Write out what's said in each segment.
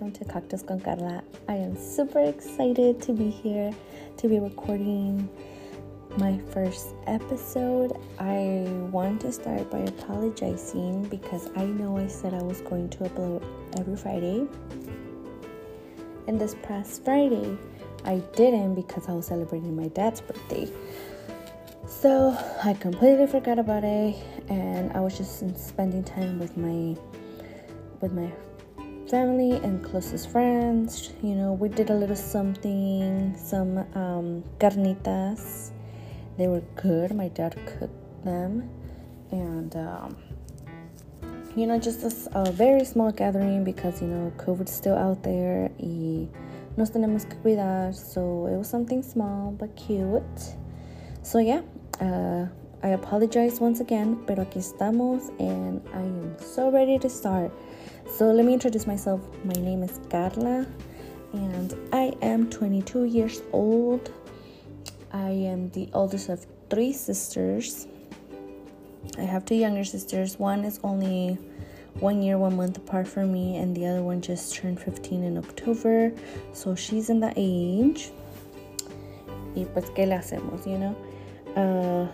welcome to Cocktails con Karla. I am super excited to be here to be recording my first episode. I want to start by apologizing because I know I said I was going to upload every Friday. And this past Friday, I didn't because I was celebrating my dad's birthday. So I completely forgot about it and I was just spending time with my with my family and closest friends. You know, we did a little something, some um, carnitas. They were good. My dad cooked them, and um, you know, just a, a, very small gathering because you know COVID's still out there. Y nos tenemos que cuidar. So it was something small but cute. So yeah. Uh, I apologize once again, pero aquí estamos and I am so ready to start. So let me introduce myself. My name is Karla and I am 22 years old. I am the oldest of three sisters. I have two younger sisters. One is only one year, one month apart from me, and the other one just turned 15 in October. So she's in that age. Y pues, ¿qué le hacemos, you know? Uh,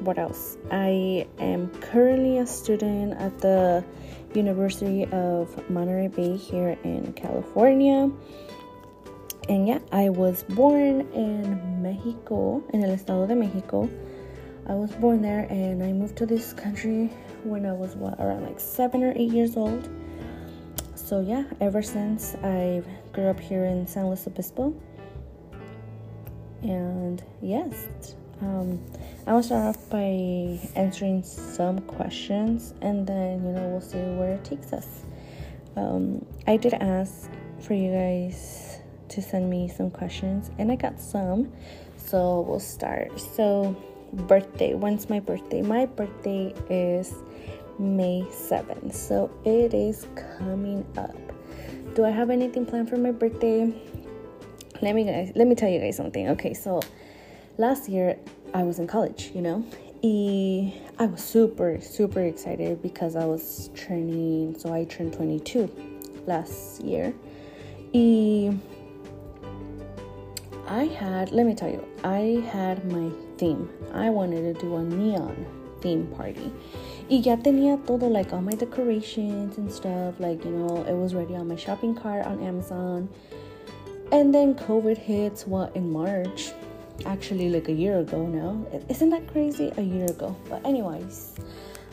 what else? I am currently a student at the University of Monterey Bay here in California. And yeah, I was born in Mexico, in el Estado de Mexico. I was born there and I moved to this country when I was what, around like seven or eight years old. So yeah, ever since I grew up here in San Luis Obispo. And yes, um, I will start off by answering some questions and then, you know, we'll see where it takes us. Um, I did ask for you guys to send me some questions and I got some. So we'll start. So, birthday. When's my birthday? My birthday is May 7th. So it is coming up. Do I have anything planned for my birthday? Let me guys let me tell you guys something. Okay, so last year I was in college, you know, I was super, super excited because I was turning, so I turned 22 last year. I had, let me tell you, I had my theme. I wanted to do a neon theme party. Y ya tenía todo, like all my decorations and stuff, like, you know, it was ready on my shopping cart on Amazon. And then COVID hits, what, in March actually like a year ago now. Isn't that crazy? A year ago. But anyways,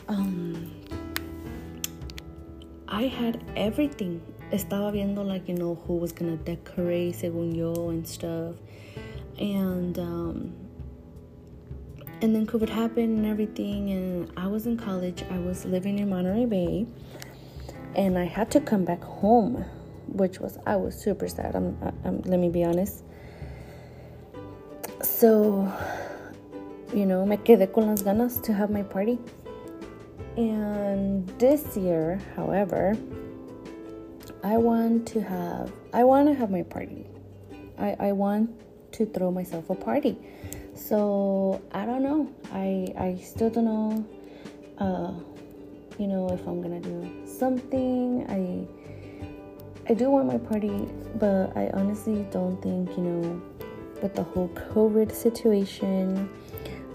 um I had everything. Estaba viendo like, you know, who was gonna decorate según yo and stuff. And um and then COVID happened and everything and I was in college. I was living in Monterey Bay and I had to come back home, which was I was super sad. I'm, I'm let me be honest so, you know, me quedé con las ganas to have my party. And this year, however, I want to have I want to have my party. I, I want to throw myself a party. So I don't know. I I still don't know uh you know if I'm gonna do something. I I do want my party, but I honestly don't think, you know, with the whole COVID situation.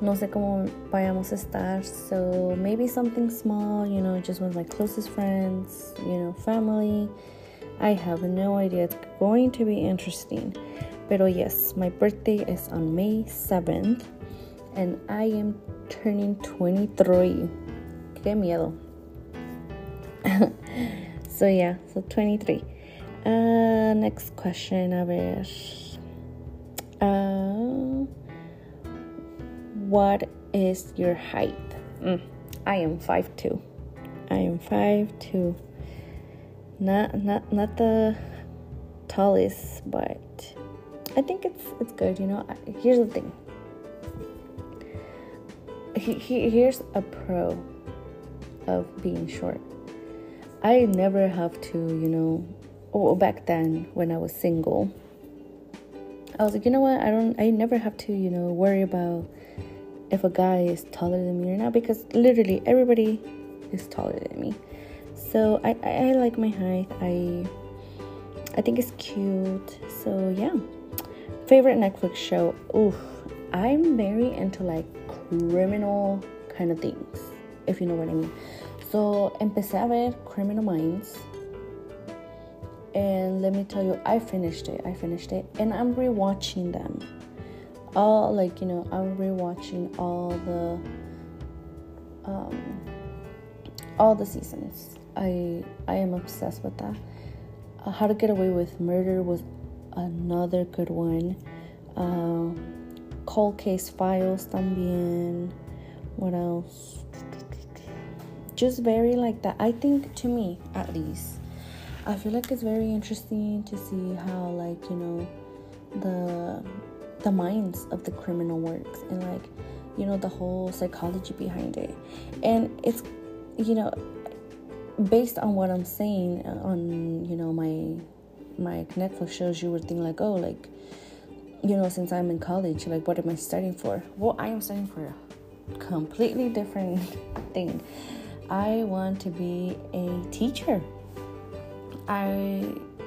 No sé cómo vayamos a estar. So maybe something small, you know, just with my closest friends, you know, family. I have no idea. It's going to be interesting. Pero yes, my birthday is on May 7th and I am turning 23. Qué miedo. so yeah, so 23. Uh, next question, a ver. Uh, what is your height? Mm, I am five two. I am five two. Not not not the tallest, but I think it's it's good. You know, here's the thing. He, he, here's a pro of being short. I never have to, you know, oh, back then when I was single, I was like, you know what? I don't. I never have to, you know, worry about if a guy is taller than me or not because literally everybody is taller than me. So I, I, I like my height. I I think it's cute. So yeah. Favorite Netflix show? Oof. I'm very into like criminal kind of things, if you know what I mean. So empecé a ver Criminal Minds. And let me tell you, I finished it. I finished it. And I'm rewatching them. All like, you know, I'm rewatching all the um all the seasons. I I am obsessed with that. Uh, How to Get Away with Murder was another good one. Uh, Cold Case Files también. What else? Just very like that. I think to me, at least, I feel like it's very interesting to see how like you know the the minds of the criminal works and like you know the whole psychology behind it. And it's you know based on what i'm saying uh, on you know my my netflix shows you would think like oh like you know since i'm in college like what am i studying for? Well i am studying for a completely different thing. I want to be a teacher i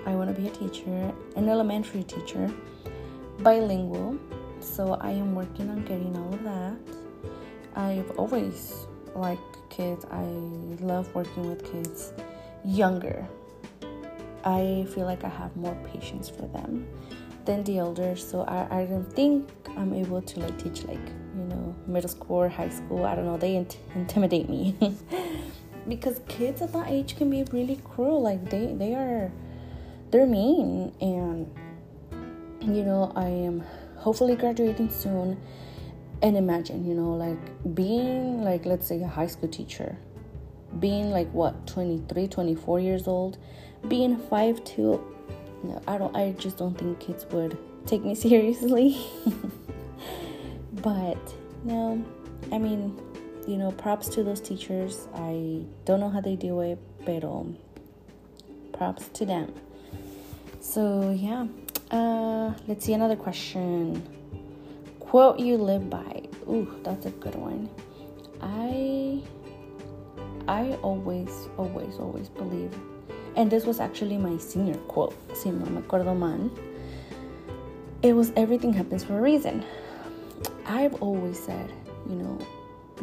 i want to be a teacher an elementary teacher bilingual. So i am working on getting all of that. I've always liked kids. I love working with kids younger. I feel like i have more patience for them than the elders so i, I don't think i'm able to like teach like you know middle school or high school. I don't know. They int- intimidate me because kids at that age can be really cruel like they they are they're mean and you know i am hopefully graduating soon and imagine you know like being like let's say a high school teacher being like what 23 24 years old being 5 2 no i don't i just don't think kids would take me seriously. But no i mean you know props to those teachers. I don't know how they do it but props to them. So yeah. Uh let's see another question. Quote you live by. Ooh that's a good one. I i always always always believe and this was actually my senior quote si no me acuerdo mal it was everything happens for a reason. I've always said you know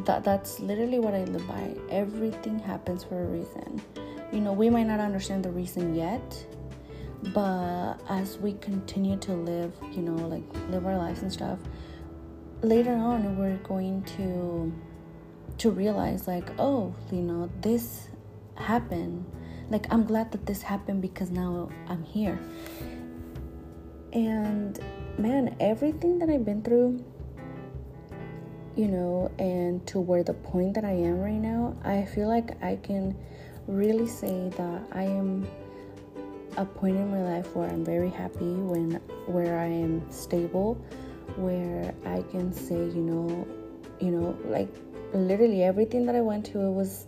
that that's literally what i live by. Everything happens for a reason. You know we might not understand the reason yet but as we continue to live you know like live our lives and stuff later on we're going to to realize like oh you know this happened. Like i'm glad that this happened because now i'm here. And man everything that i've been through you know and to where the point that i am right now i feel like i can really say that i am a point in my life where i'm very happy when where i am stable where i can say you know you know like literally everything that i went to it was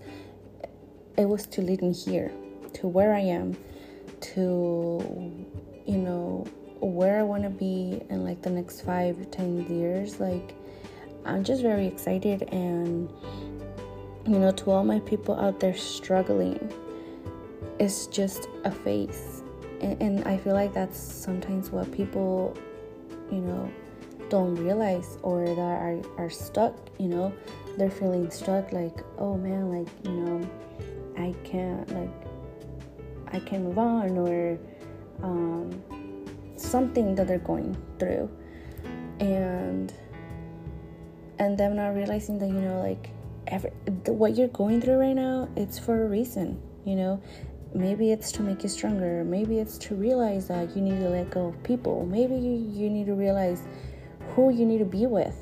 it was to lead me here to where i am to you know where i want to be in like the next five ten years like i'm just very excited and you know to all my people out there struggling it's just a phase. And, and i feel like that's sometimes what people you know don't realize or that are, are stuck you know? They're feeling stuck like oh man like you know i can't like i can move on or um, something that they're going through. And and them not realizing that you know like every, what you're going through right now it's for a reason you know? Maybe it's to make you stronger. Maybe it's to realize that you need to let go of people. Maybe you, you need to realize who you need to be with.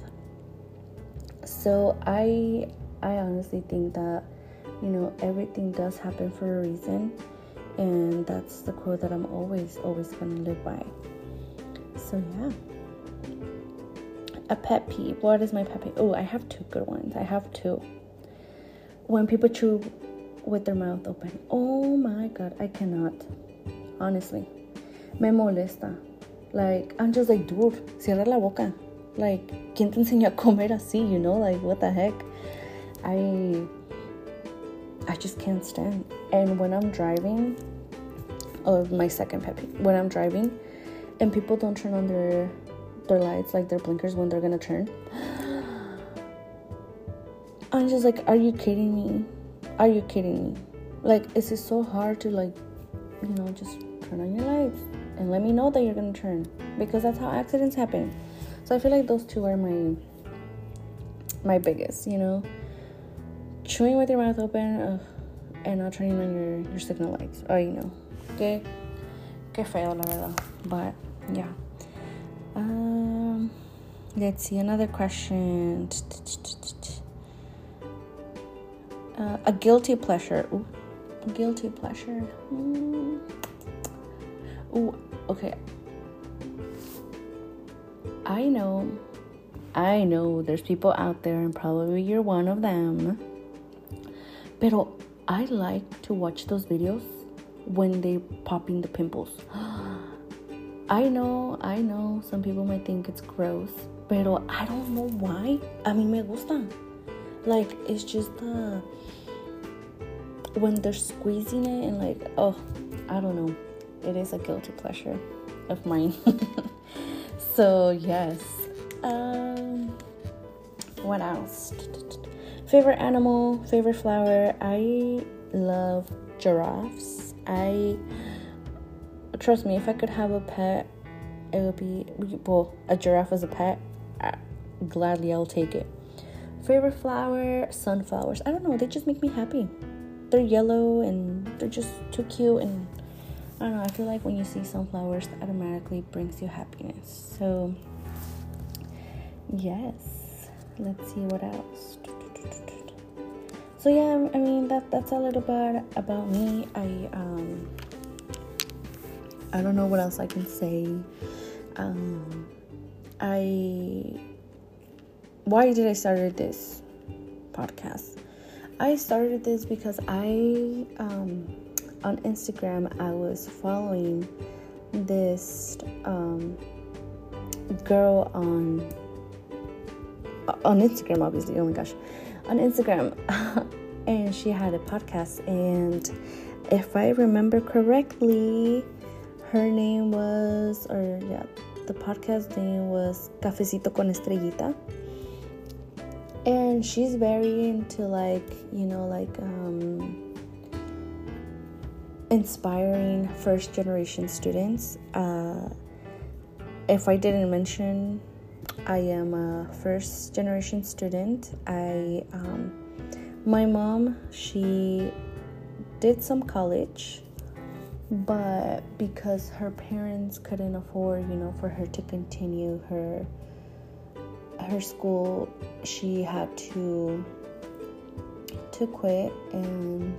So i i honestly think that you know everything does happen for a reason and that's the quote that i'm always always gonna live by. So yeah a pet peeve. What is my pet peeve? Oh i have two good ones. I have two. When people chew with their mouth open. Oh my god i cannot. Honestly. Me molesta. Like i'm just like dude cierra la boca. Like quién te enseñó a comer así? You know like what the heck? I i just can't stand. And when i'm driving Oh, my second pet peeve. When I'm driving and people don't turn on their their lights, like their blinkers, when they're gonna turn. I'm just like, are you kidding me? Are you kidding me? Like, is it so hard to like, you know, just turn on your lights and let me know that you're gonna turn because that's how accidents happen. So I feel like those two are my my biggest, you know, chewing with your mouth open uh, and not turning on your your signal lights. Oh, you know, okay, que feo la verdad, but yeah. Um, let's see another question. Uh, a guilty pleasure. Ooh, guilty pleasure. Mm. Ooh, okay. I know, I know there's people out there, and probably you're one of them. Pero I like to watch those videos when they pop in the pimples. I know, I know, some people might think it's gross, pero I don't know why. A mí me gusta. Like, it's just the. when they're squeezing it and, like, oh, I don't know. It is a guilty pleasure of mine. so, yes. Um, what else? Favorite animal, favorite flower. I love giraffes. I trust me, if I could have a pet, it would be well a giraffe as a pet. I, gladly, I'll take it. Favorite flower, sunflowers. I don't know. They just make me happy. They're yellow and they're just too cute and I don't know. I feel like when you see sunflowers, automatically brings you happiness. So yes, let's see what else. So yeah, I mean that that's a little bit about me. I um I don't know what else I can say. Um, I why did I started this podcast? I started this because I um, on Instagram I was following this um, girl on on Instagram obviously oh my gosh on Instagram and she had a podcast and if I remember correctly her name was, or yeah, the podcast name was Cafecito con Estrellita. And she's very into like, you know, like um, inspiring first generation students. Uh, if I didn't mention, I am a first generation student. I, um, my mom, she did some college but because her parents couldn't afford you know for her to continue her her school she had to to quit and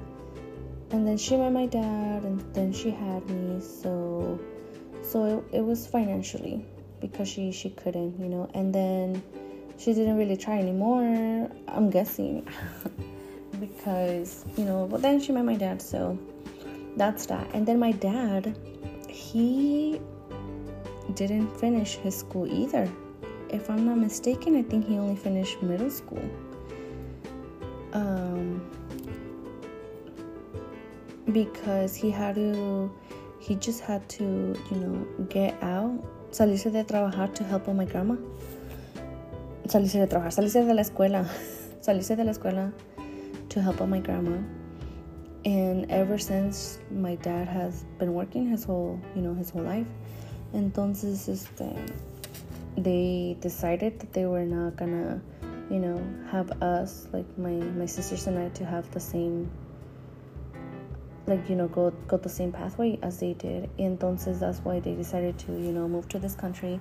and then she met my dad and then she had me. So so it, it was financially because she she couldn't you know and then she didn't really try anymore i'm guessing. Because you know but then she met my dad so that's that. And then my dad, he didn't finish his school either. If I'm not mistaken, I think he only finished middle school. Um, because he had to, he just had to, you know, get out, salirse de trabajar to help on my grandma. Salirse de trabajar, salirse de la escuela, salirse de la escuela to help on my grandma and ever since my dad has been working his whole you know his whole life entonces este they decided that they were not gonna you know have us like my my sisters and I to have the same like you know go go the same pathway as they did. Entonces that's why they decided to you know move to this country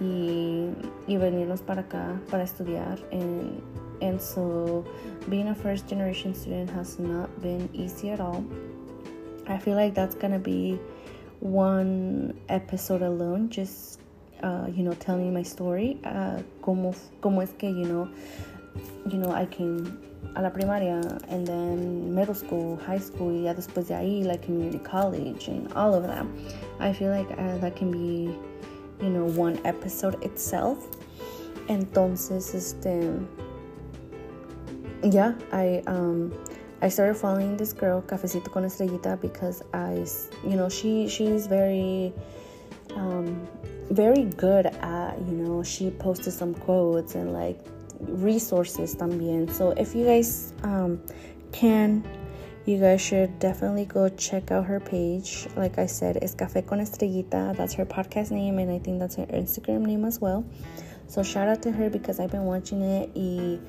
y, y venirnos para acá para estudiar and and so being a first generation student has not been easy at all i feel like that's gonna be one episode alone just uh, you know telling my story uh, como como es que you know you know I came a la primaria and then middle school, high school, y ya después de ahí, like community college and all of that. I feel like uh, that can be, you know, one episode itself. Entonces, este, yeah, I um, I started following this girl, Cafecito con Estrellita, because I, you know, she she's very, um, very good at, you know, she posted some quotes and like resources también. So if you guys um, can, you guys should definitely go check out her page. Like I said, it's Café con Estrellita. That's her podcast name, and I think that's her Instagram name as well. So shout out to her because I've been watching it. Y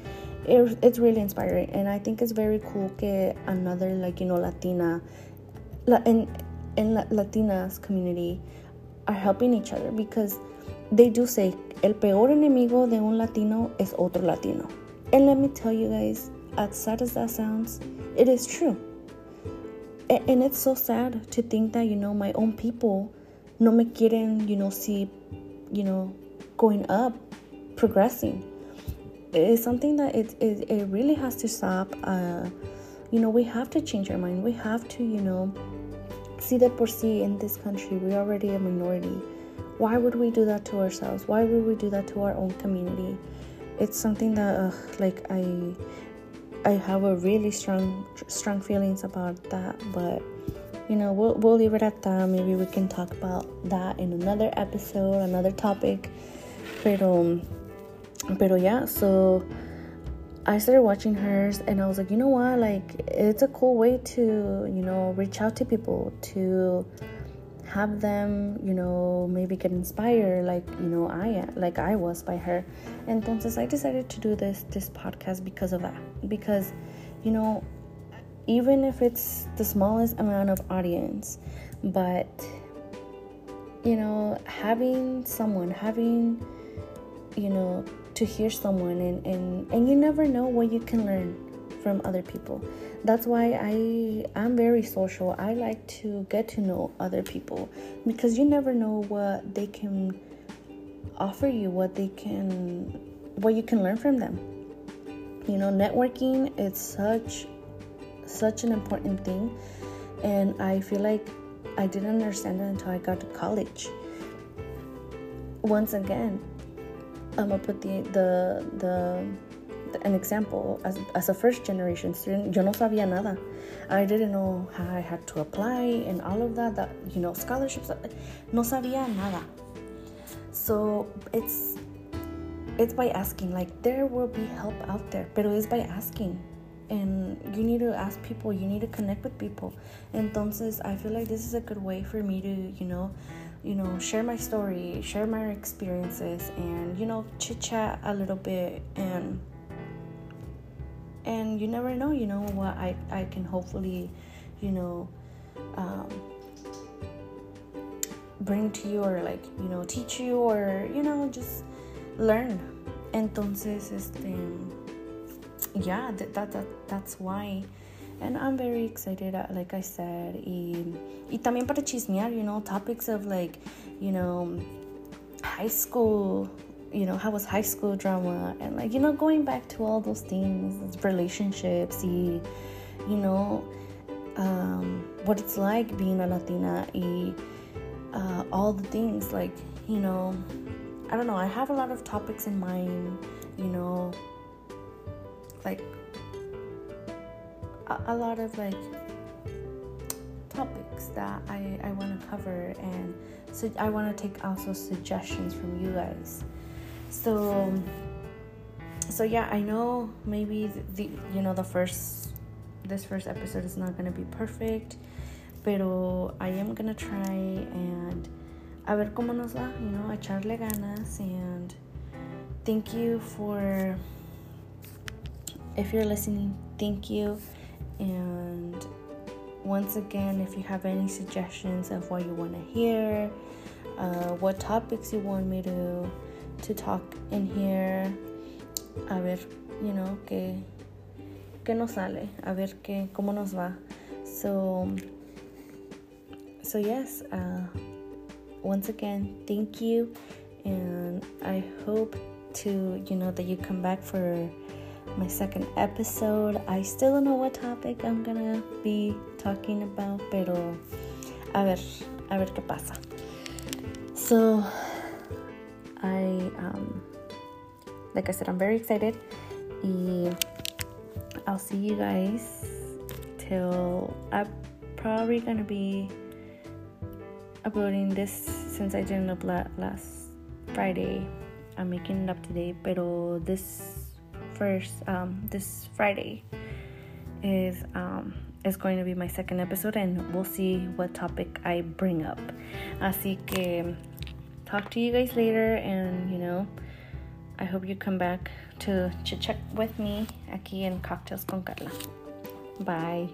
it, it's really inspiring and i think it's very cool that another like you know latina in in latinas community are helping each other because they do say el peor enemigo de un latino es otro latino. And let me tell you guys as sad as that sounds it is true. And, and it's so sad to think that you know my own people no me quieren you know see you know going up progressing it's something that it, it, it really has to stop. Uh, you know, we have to change our mind. We have to, you know, see that por si in this country we're already a minority. Why would we do that to ourselves? Why would we do that to our own community? It's something that, uh, like, I I have a really strong strong feelings about that, but you know, we'll we'll leave it at that. Maybe we can talk about that in another episode, another topic. Pero Pero yeah, so I started watching hers and I was like, you know what? Like, it's a cool way to, you know, reach out to people, to have them, you know, maybe get inspired like, you know, I like I was by her. And entonces I decided to do this this podcast because of that. Because, you know, even if it's the smallest amount of audience, but you know, having someone, having you know, to hear someone and, and and you never know what you can learn from other people. That's why i i'm very social. I like to get to know other people because you never know what they can offer you what they can what you can learn from them. You know networking it's such such an important thing. And i feel like i didn't understand it until i got to college. Once again I'm gonna put the the the, an example as as a first generation student. Yo no sabía nada. I didn't know how I had to apply and all of that. That you know scholarships. Uh, no sabía nada. So it's it's by asking. Like there will be help out there, but it's by asking. And you need to ask people. You need to connect with people. Entonces, I feel like this is a good way for me to, you know, you know, share my story, share my experiences, and you know, chit chat a little bit, and and you never know, you know, what I I can hopefully, you know, um, bring to you or like you know teach you or you know just learn. Entonces, este, yeah, that, that, that that's why and I'm very excited, uh, like I said. Y, y también para chismear, you know, topics of like, you know, high school, you know, how was high school drama, and like, you know, going back to all those things, relationships, y, you know, um, what it's like being a Latina, y uh, all the things, like, you know, I don't know, I have a lot of topics in mind, you know, like a, a lot of like topics that I, I want to cover and so I want to take also suggestions from you guys. So so yeah I know maybe the, the you know the first this first episode is not going to be perfect but I am going to try and a ver cómo nos va you know echarle ganas and thank you for if you're listening thank you and once again, if you have any suggestions of what you want to hear, uh, what topics you want me to to talk in here, a ver, you know, que que nos sale, a ver que cómo nos va. So so yes, uh, once again, thank you, and I hope to you know that you come back for my second episode. I still don't know what topic I'm gonna be talking about, pero a ver, a ver qué pasa. So, I, um, like I said, I'm very excited. Y I'll see you guys till I'm probably gonna be uploading this since I didn't upload last Friday. I'm making it up today, pero this first um, this Friday is um, is going to be my second episode, and we'll see what topic I bring up. Así que talk to you guys later, and you know, I hope you come back to chit chat with me aquí en Cocktails con Karla. Bye.